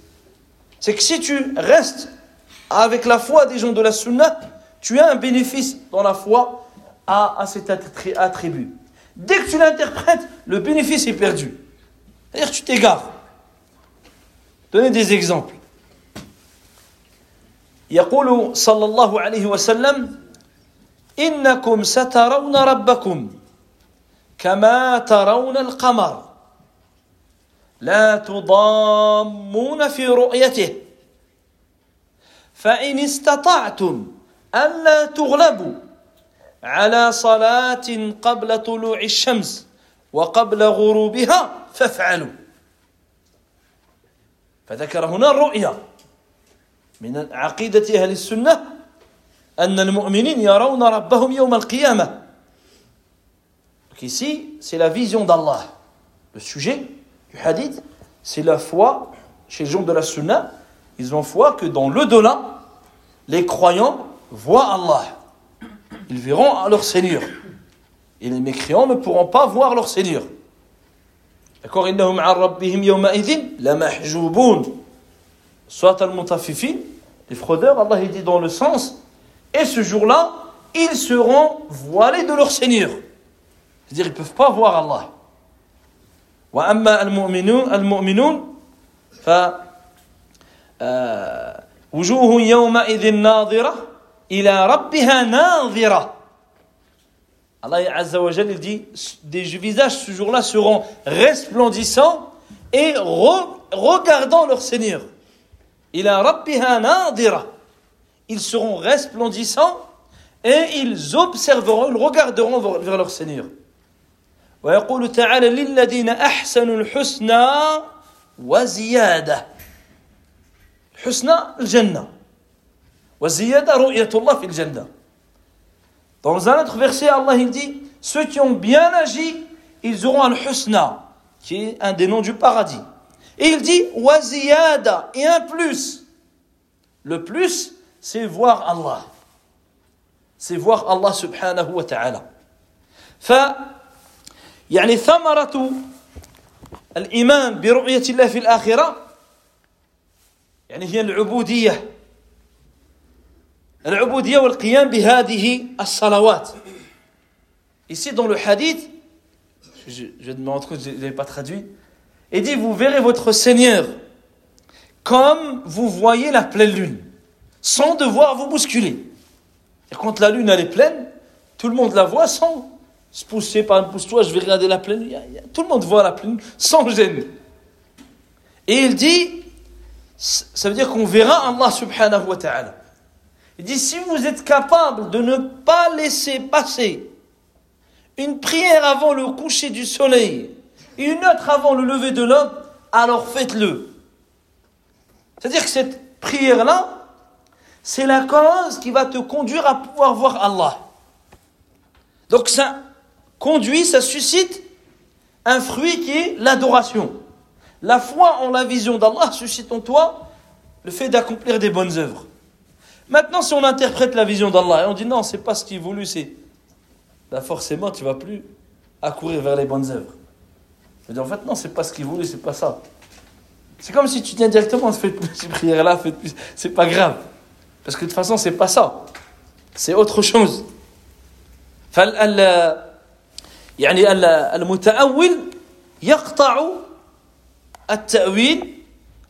C'est que si tu restes avec la foi des gens de la sunna, tu as un bénéfice dans la foi à, à cet attribut. Dès que tu l'interprètes, le bénéfice est perdu. C'est-à-dire que tu t'égares. Donnez des exemples. يقول صلى الله عليه وسلم إنكم سترون ربكم كما ترون القمر. لا تضامون في رؤيته. فإن استطعتم ألا تغلبوا على صلاة قبل طلوع الشمس وقبل غروبها فافعلوا. فذكر هنا الرؤيا من عقيدة أهل السنة أن المؤمنين يرون ربهم يوم القيامة Donc ici, c'est la vision d'Allah. Le sujet du hadith, c'est la foi chez les gens de la sunna. Ils ont foi que dans l'au-delà, les croyants voient Allah. Ils verront leur Seigneur. Et les mécréants ne pourront pas voir leur Seigneur. D'accord إنهم عن ربهم يومئذ لمحجوبون Soit al-mutafifin, les fraudeurs, Allah il dit dans le sens, et ce jour-là, ils seront voilés de leur Seigneur. C'est-à-dire, ils ne peuvent pas voir Allah. وأما المؤمنون المؤمنون ف وجوه يومئذ ناظرة إلى ربها ناظرة Allah Azza wa il dit des visages ce jour-là seront resplendissants et re, regardant leur Seigneur. إلى ربها ناظرة Ils seront resplendissants et ils observeront, ils regarderont vers leur Seigneur. ويقول تعالى للذين أحسنوا الحسنى وزيادة الحسنى الجنة وزيادة رؤية الله في الجنة Dans un autre verset, Allah il dit Ceux qui ont bien agi, ils auront un husna, qui est un des noms du paradis. Et il dit Waziyada, et un plus. Le plus, c'est voir Allah. C'est voir Allah subhanahu wa ta'ala. ف يعني ثمرة الإيمان برؤية الله في الآخرة يعني هي العبودية العبودية والقيام بهذه الصلوات Ici dans le hadith, je, je me rends compte que je n'avais pas traduit, il dit vous verrez votre Seigneur comme vous voyez la pleine lune, sans devoir vous bousculer. Et quand la lune elle est pleine, tout le monde la voit sans se pousser par un pousse-toi, je vais regarder la pleine. Tout le monde voit la pleine sans gêne. Et il dit, ça veut dire qu'on verra Allah subhanahu wa ta'ala. Il dit, si vous êtes capable de ne pas laisser passer une prière avant le coucher du soleil et une autre avant le lever de l'homme, alors faites-le. C'est-à-dire que cette prière-là, c'est la cause qui va te conduire à pouvoir voir Allah. Donc ça conduit, ça suscite un fruit qui est l'adoration. La foi en la vision d'Allah suscite en toi le fait d'accomplir des bonnes œuvres. Maintenant, si on interprète la vision d'Allah et on dit non, c'est pas ce qui est c'est. Là, forcément, tu vas plus accourir vers les bonnes œuvres. Je dis en fait, non, c'est pas ce qui est voulu, c'est pas ça. C'est comme si tu dis directement, fais plus ces prières-là, faites plus. C'est pas grave. Parce que de toute façon, c'est pas ça. C'est autre chose. فال يعني المتأول يقطع التأويل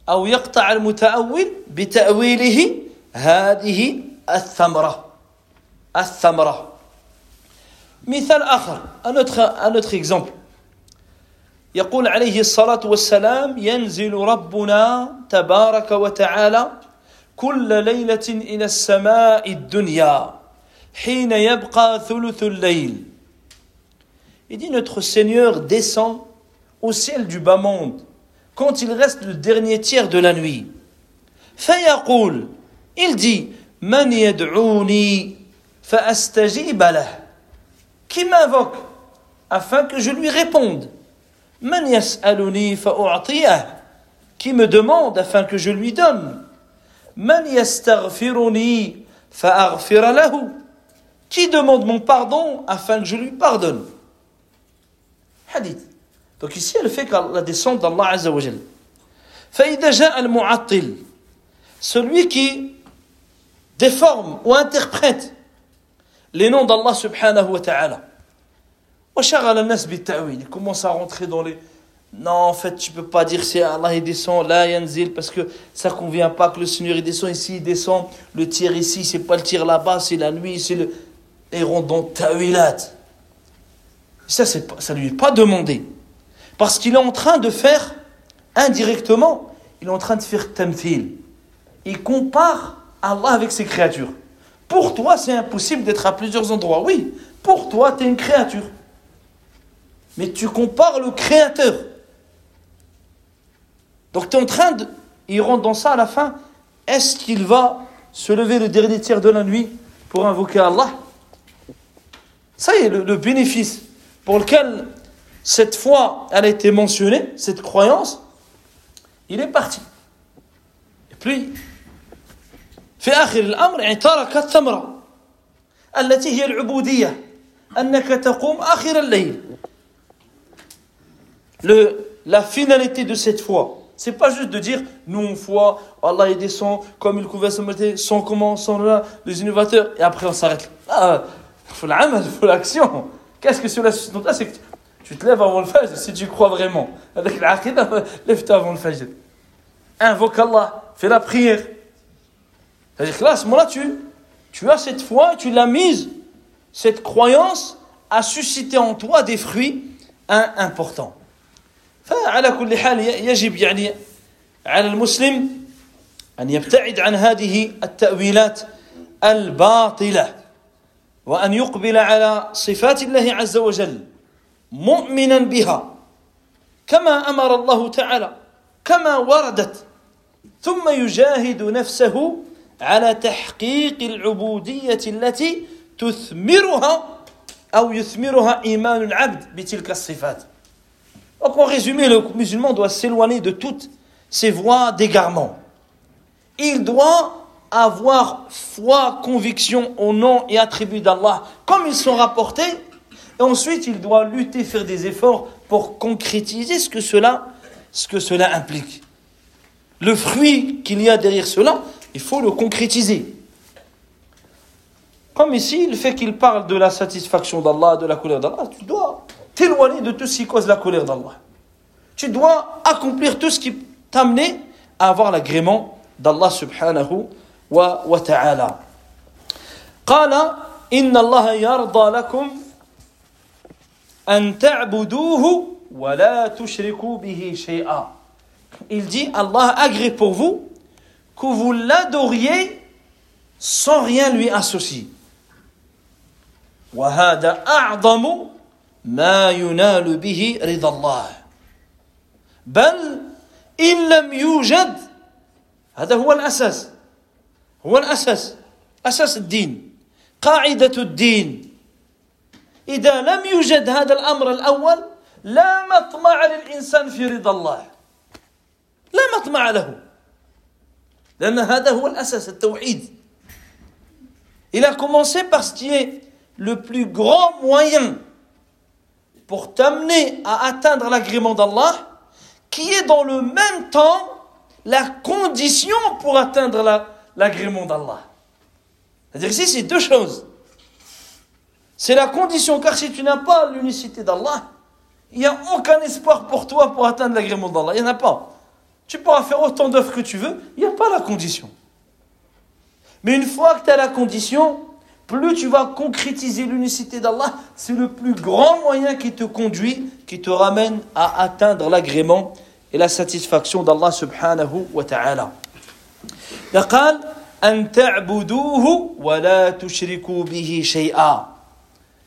أو يقطع المتأول بتأويله هذه الثمرة الثمرة مثال آخر un autre, un autre exemple يقول عليه الصلاة والسلام ينزل ربنا تبارك وتعالى كل ليلة إلى السماء الدنيا حين يبقى ثلث الليل Il dit notre Seigneur descend au ciel du bas monde quand il reste le dernier tiers de la nuit. فيقول Il dit Man yad'ouni فأستجيب له Qui m'invoque afin que je lui réponde من يسألني فأعطيه Qui me demande afin que je lui donne من يستغفرني فأغفر له Qui demande mon pardon afin que je lui pardonne Hadith. Donc ici, elle fait la descente d'Allah Azza wa Jal. فإذا جاء المعطل celui qui déforme ou interprète les noms d'Allah subhanahu wa ta'ala. Il commence à rentrer dans les. non, en fait, tu peux pas dire c'est Allah il descend là, yanzil, parce que ça convient pas que le Seigneur il descend ici, il descend. Le tir ici, c'est pas le tir là-bas, c'est la nuit, c'est le. Et dans tawilat. Ça, c'est ça lui est pas demandé. Parce qu'il est en train de faire, indirectement, il est en train de faire tamthil. Il compare Allah avec ses créatures. Pour toi, c'est impossible d'être à plusieurs endroits. Oui, pour toi, tu es une créature. Mais tu compares le créateur. Donc tu es en train de... Il rentre dans ça à la fin. Est-ce qu'il va se lever le dernier tiers de la nuit pour invoquer Allah Ça y est, le, le bénéfice pour lequel cette foi elle a été mentionnée, cette croyance, il est parti. Et puis, في آخر الأمر يعني ترك الثمرة التي هي العبودية أنك تقوم آخر الليل le, la finalité de cette foi c'est pas juste de dire nous on foi Allah il descend comme il couvert ce matin sans comment sans là les innovateurs et après on s'arrête ah il faut faut l'action. Qu'est-ce que cela suscite c'est que tu te lèves avant le fajr si tu crois vraiment. Avec l'aqidah lève-toi avant le fajr. Invoque Allah fais la prière. C'est-à-dire que là, à ce moment-là, tu, tu as cette foi, tu l'as mise, cette croyance a suscité en toi des fruits importants. فعلى كل حال يجب يعني على المسلم أن يبتعد عن هذه التأويلات الباطلة وأن يقبل على صفات الله عز وجل مؤمنا بها كما أمر الله تعالى كما وردت ثم يجاهد نفسه على تحقيق العبودية التي تثمرها أو يثمرها إيمان العبد بتلك الصفات. Donc en résumé, le musulman doit s'éloigner de toutes ces voies d'égarement. Il doit avoir foi, conviction au nom et attributs d'Allah comme ils sont rapportés. Et ensuite, il doit lutter, faire des efforts pour concrétiser ce que cela, ce que cela implique. Le fruit qu'il y a derrière cela, il faut le concrétiser. Comme ici, le fait qu'il parle de la satisfaction d'Allah, de la colère d'Allah, tu dois t'éloigner de tout ce qui cause la colère d'Allah. Tu dois accomplir tout ce qui t'amène à avoir l'agrément d'Allah subhanahu wa, wa ta'ala. قال إن الله يرضى لكم أن تعبدوه ولا تشركوا به شيئا. Il dit Allah agrée pour vous que vous l'adoriez sans rien lui associer. وهذا أعظم ما ينال به رضا الله. بل إن لم يوجد هذا هو الأساس هو الأساس أساس الدين قاعدة الدين. إذا لم يوجد هذا الأمر الأول لا مطمع للإنسان في رضا الله. لا مطمع له. لأن هذا هو الأساس التوحيد. Il a commencé par ce qui est le plus grand moyen pour t'amener à atteindre l'agrément d'Allah, qui est dans le même temps la condition pour atteindre l'agrément d'Allah. C'est-à-dire ici, c'est deux choses. C'est la condition, car si tu n'as pas l'unicité d'Allah, il n'y a aucun espoir pour toi pour atteindre l'agrément d'Allah. Il n'y en a pas. Tu pourras faire autant d'œuvres que tu veux, il n'y a pas la condition. Mais une fois que tu as la condition, plus tu vas concrétiser l'unicité d'Allah, c'est le plus grand moyen qui te conduit, qui te ramène à atteindre l'agrément et la satisfaction d'Allah subhanahu wa ta'ala. قال أن تعبدوه ولا تشركوا به شيئا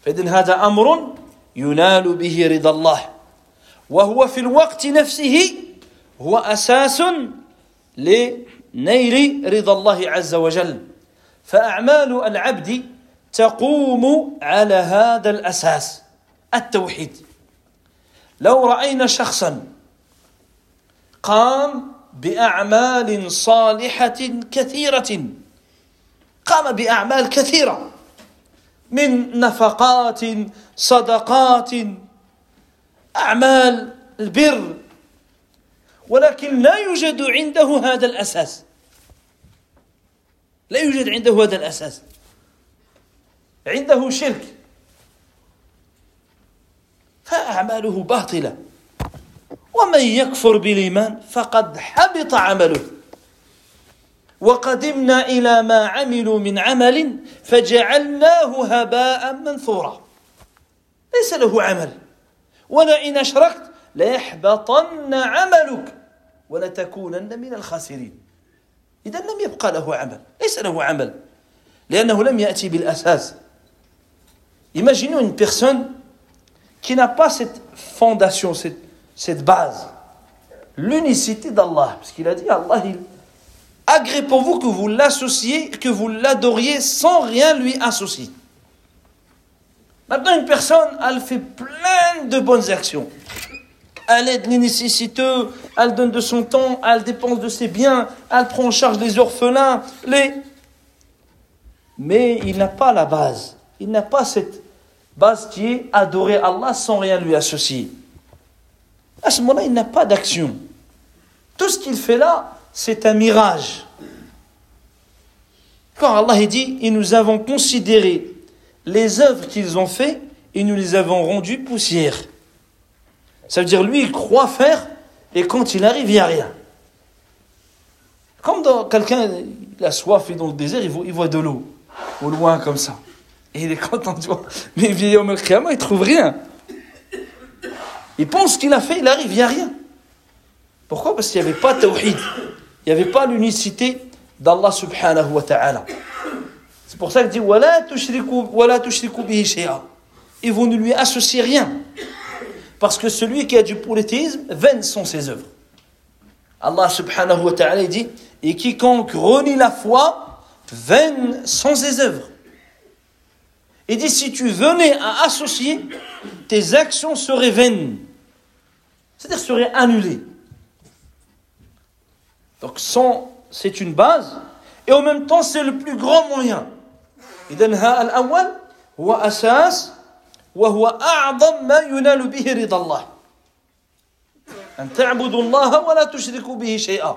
فإذن هذا أمر ينال به رضا الله وهو في الوقت نفسه هو أساس لنيل رضا الله عز وجل فأعمال العبد تقوم على هذا الأساس التوحيد. لو رأينا شخصا قام بأعمال صالحة كثيرة قام بأعمال كثيرة من نفقات صدقات أعمال البر ولكن لا يوجد عنده هذا الأساس. لا يوجد عنده هذا الأساس. عنده شرك. فأعماله باطلة. ومن يكفر بالإيمان فقد حبط عمله. وقدمنا إلى ما عملوا من عمل فجعلناه هباء منثورا. ليس له عمل. ولئن أشركت ليحبطن عملك ولتكونن من الخاسرين. إذا لم يبقى له عمل ليس له عمل لأنه لم يأتي بالأساس Imaginons une personne qui n'a pas cette fondation, cette, cette base, l'unicité d'Allah. Parce qu'il a dit, Allah, il agrée pour vous que vous l'associez, que vous l'adoriez sans rien lui associer. Maintenant, une personne, elle fait plein de bonnes actions. Elle aide les nécessiteux, elle donne de son temps, elle dépense de ses biens, elle prend en charge les orphelins, les... Mais il n'a pas la base. Il n'a pas cette base qui est adorer Allah sans rien lui associer. À ce moment-là, il n'a pas d'action. Tout ce qu'il fait là, c'est un mirage. Quand Allah dit, et nous avons considéré les œuvres qu'ils ont fait et nous les avons rendues poussière. Ça veut dire, lui, il croit faire et quand il arrive, il n'y a rien. Comme dans quelqu'un, il a soif, et dans le désert, il voit, de l'eau, au loin comme ça. Et il est content de voir. Mais il vient au il trouve rien. Il pense qu'il a fait, il arrive, il n'y a rien. Pourquoi? Parce qu'il n'y avait pas tawhid. Il n'y avait pas l'unicité d'Allah subhanahu wa ta'ala. C'est pour ça qu'il dit Wala tushriku bihi shay'a. Et vous ne lui associez rien. Parce que celui qui a du polythéisme, vaines sont ses œuvres. Allah subhanahu wa ta'ala dit Et quiconque renie la foi, vaines sont ses œuvres. Il dit si tu venais à associer, tes actions seraient vaines. C'est-à-dire seraient annulées. Donc c'est une base et en même temps c'est le plus grand moyen. إذن ها الأول هو أساس وهو أعظم ما ينال به رضا الله أن تعبدوا الله ولا تشركوا به شيئا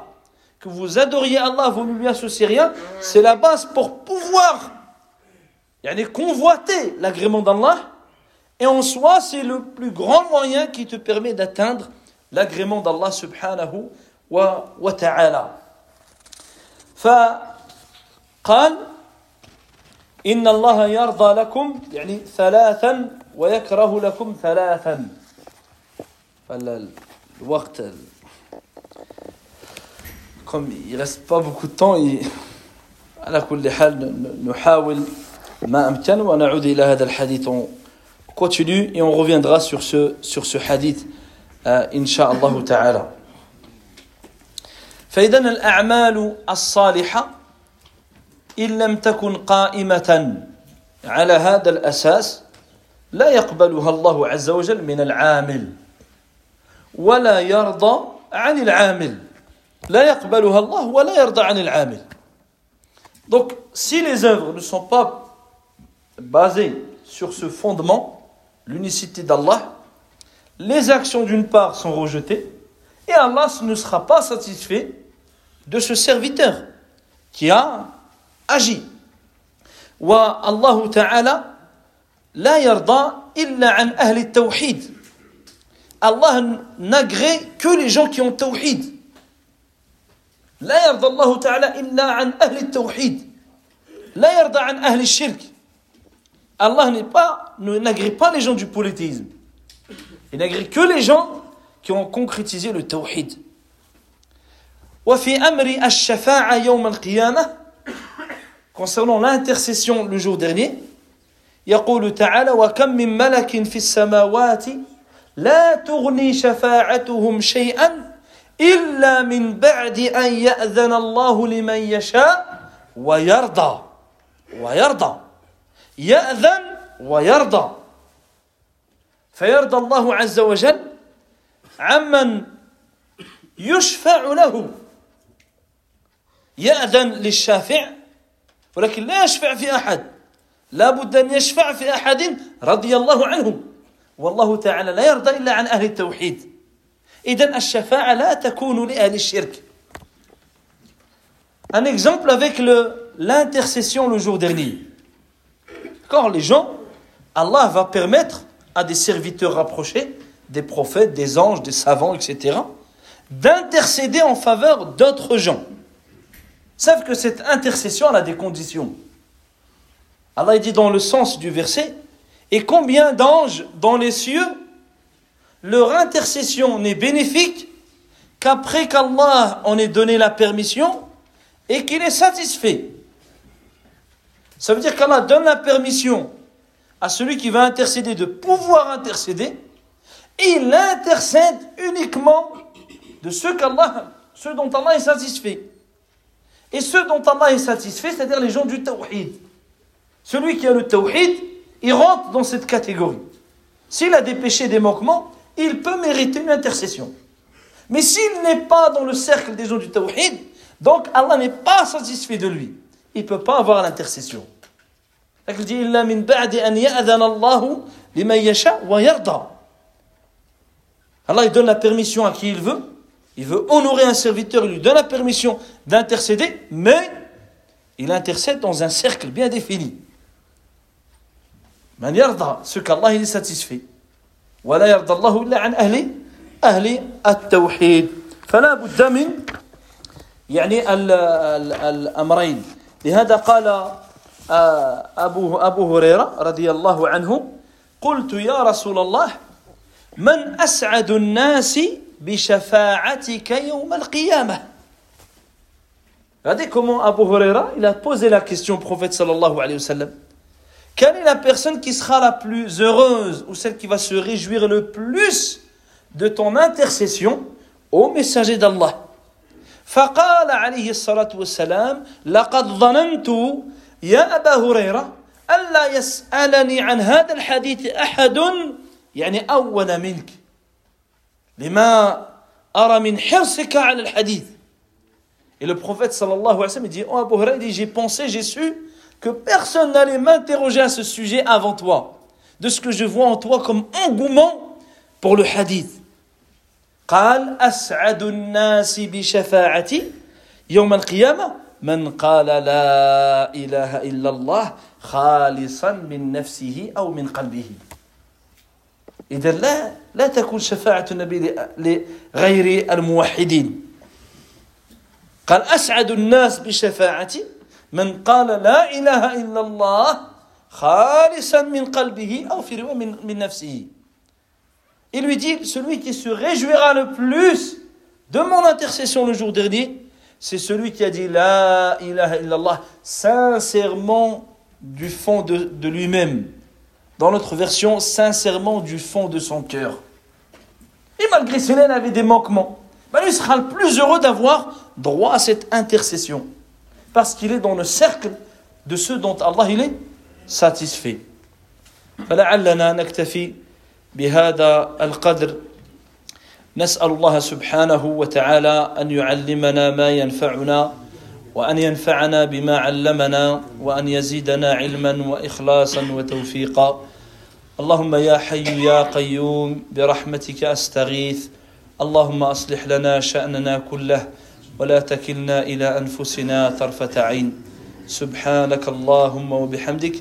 que vous adoriez Allah, vous ne lui associez rien, c'est la base pour pouvoir yani convoiter l'agrément d'Allah. Et en soi, c'est le plus grand moyen qui te permet d'atteindre l'agrément d'Allah subhanahu wa, wa ta'ala. فقال إن الله يرضى لكم يعني ثلاثا ويكره لكم ثلاثا. الوقت comme il reste pas beaucoup على كل حال نحاول ما أمكن ونعود إلى هذا الحديث. Et on reviendra sur ce, sur ce hadith euh, إن شاء الله تعالى. فإذا الأعمال الصالحة إن لم تكن قائمة على هذا الأساس لا يقبلها الله عز وجل من العامل ولا يرضى عن العامل لا يقبلها الله ولا يرضى عن العامل Donc, si les œuvres ne sont pas basées sur ce fondement, l'unicité d'Allah, les actions d'une part sont rejetées, et Allah ne sera pas satisfait de ce serviteur qui a agi. والله تعالى لا يرضى إلا عن أهل التوحيد Allah n'agrée que les gens qui ont tawhid. لا يرضى الله تعالى إلا عن أهل التوحيد لا يرضى عن أهل الشرك Allah n'est pas, n'agrée pas les gens du polythéisme. Il n'agrée que les gens qui ont concrétisé le tawhid. وفي أمر الشفاعة يوم القيامة concernant l'intercession le jour dernier يقول تعالى وكم من ملك في السماوات لا تغني شفاعتهم شيئا إلا من بعد أن يأذن الله لمن يشاء ويرضى ويرضى يأذن ويرضى. فيرضى الله عز وجل عمن يشفع له. يأذن للشافع ولكن لا يشفع في أحد. لا بد أن يشفع في أحد رضي الله عنه والله تعالى لا يرضى إلا عن أهل التوحيد إذن الشفاعة لا تكون لأهل الشرك Un exemple avec l'intercession le, le jour dernier. Quand les gens, Allah va permettre à des serviteurs rapprochés, des prophètes, des anges, des savants, etc., d'intercéder en faveur d'autres gens. Savent que cette intercession a des conditions. Allah dit dans le sens du verset, et combien d'anges dans les cieux, leur intercession n'est bénéfique qu'après qu'Allah en ait donné la permission et qu'il est satisfait. Ça veut dire qu'Allah donne la permission à celui qui va intercéder de pouvoir intercéder et il intercède uniquement de ceux, ceux dont Allah est satisfait. Et ceux dont Allah est satisfait, c'est-à-dire les gens du tawhid. Celui qui a le tawhid, il rentre dans cette catégorie. S'il a des péchés, des manquements, il peut mériter une intercession. Mais s'il n'est pas dans le cercle des gens du tawhid, donc Allah n'est pas satisfait de lui. Il ne peut pas avoir l'intercession. Allah donne la permission à qui il veut. Il veut honorer un serviteur, il lui donne la permission d'intercéder, mais il intercède dans un cercle bien défini. من يرضى qu'Allah il est ولا يرضى الله إلا عن أهل أهل التوحيد. فلا بد من يعني الأمرين. لهذا قال أبو, أبو هريرة رضي الله عنه قلت يا رسول الله من أسعد الناس بشفاعتك يوم القيامة؟ Regardez comment Abu Huraira, il a posé la question au prophète sallallahu alayhi wa sallam. Quelle est la personne qui sera la plus heureuse ou celle qui va se réjouir le plus de ton intercession au messager d'Allah فقال عليه الصلاة والسلام لقد ظننت يا أبا هريرة ألا يسألني عن هذا الحديث أحد يعني أول منك لما أرى من حرصك على الحديث Et le prophète sallallahu alayhi wa sallam dit, oh Abu Huraira, j'ai pensé, j'ai su que personne n'allait m'interroger à ce sujet avant toi, de ce que je vois en toi comme engouement pour le hadith. قال أسعد الناس بشفاعتي يوم القيامة من قال لا إله إلا الله خالصا من نفسه أو من قلبه إذا لا لا تكون شفاعة النبي لغير الموحدين قال أسعد الناس بشفاعتي من قال لا إله إلا الله خالصا من قلبه أو في رواية من, من نفسه Il lui dit, celui qui se réjouira le plus de mon intercession le jour dernier, c'est celui qui a dit La ilaha illallah sincèrement du fond de, de lui-même. Dans notre version, sincèrement du fond de son cœur. Et malgré cela, il avait des manquements. Ben lui sera le plus heureux d'avoir droit à cette intercession. Parce qu'il est dans le cercle de ceux dont Allah il est satisfait. فلعلنا نكتفي بهذا القدر نسأل الله سبحانه وتعالى أن يعلمنا ما ينفعنا وأن ينفعنا بما علمنا وأن يزيدنا علما وإخلاصا وتوفيقا. اللهم يا حي يا قيوم برحمتك أستغيث. اللهم أصلح لنا شأننا كله. ولا تكلنا إلى أنفسنا طرفة عين. سبحانك اللهم وبحمدك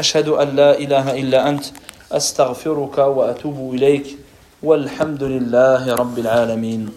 أشهد أن لا إله إلا أنت أستغفرك وأتوب إليك والحمد لله رب العالمين.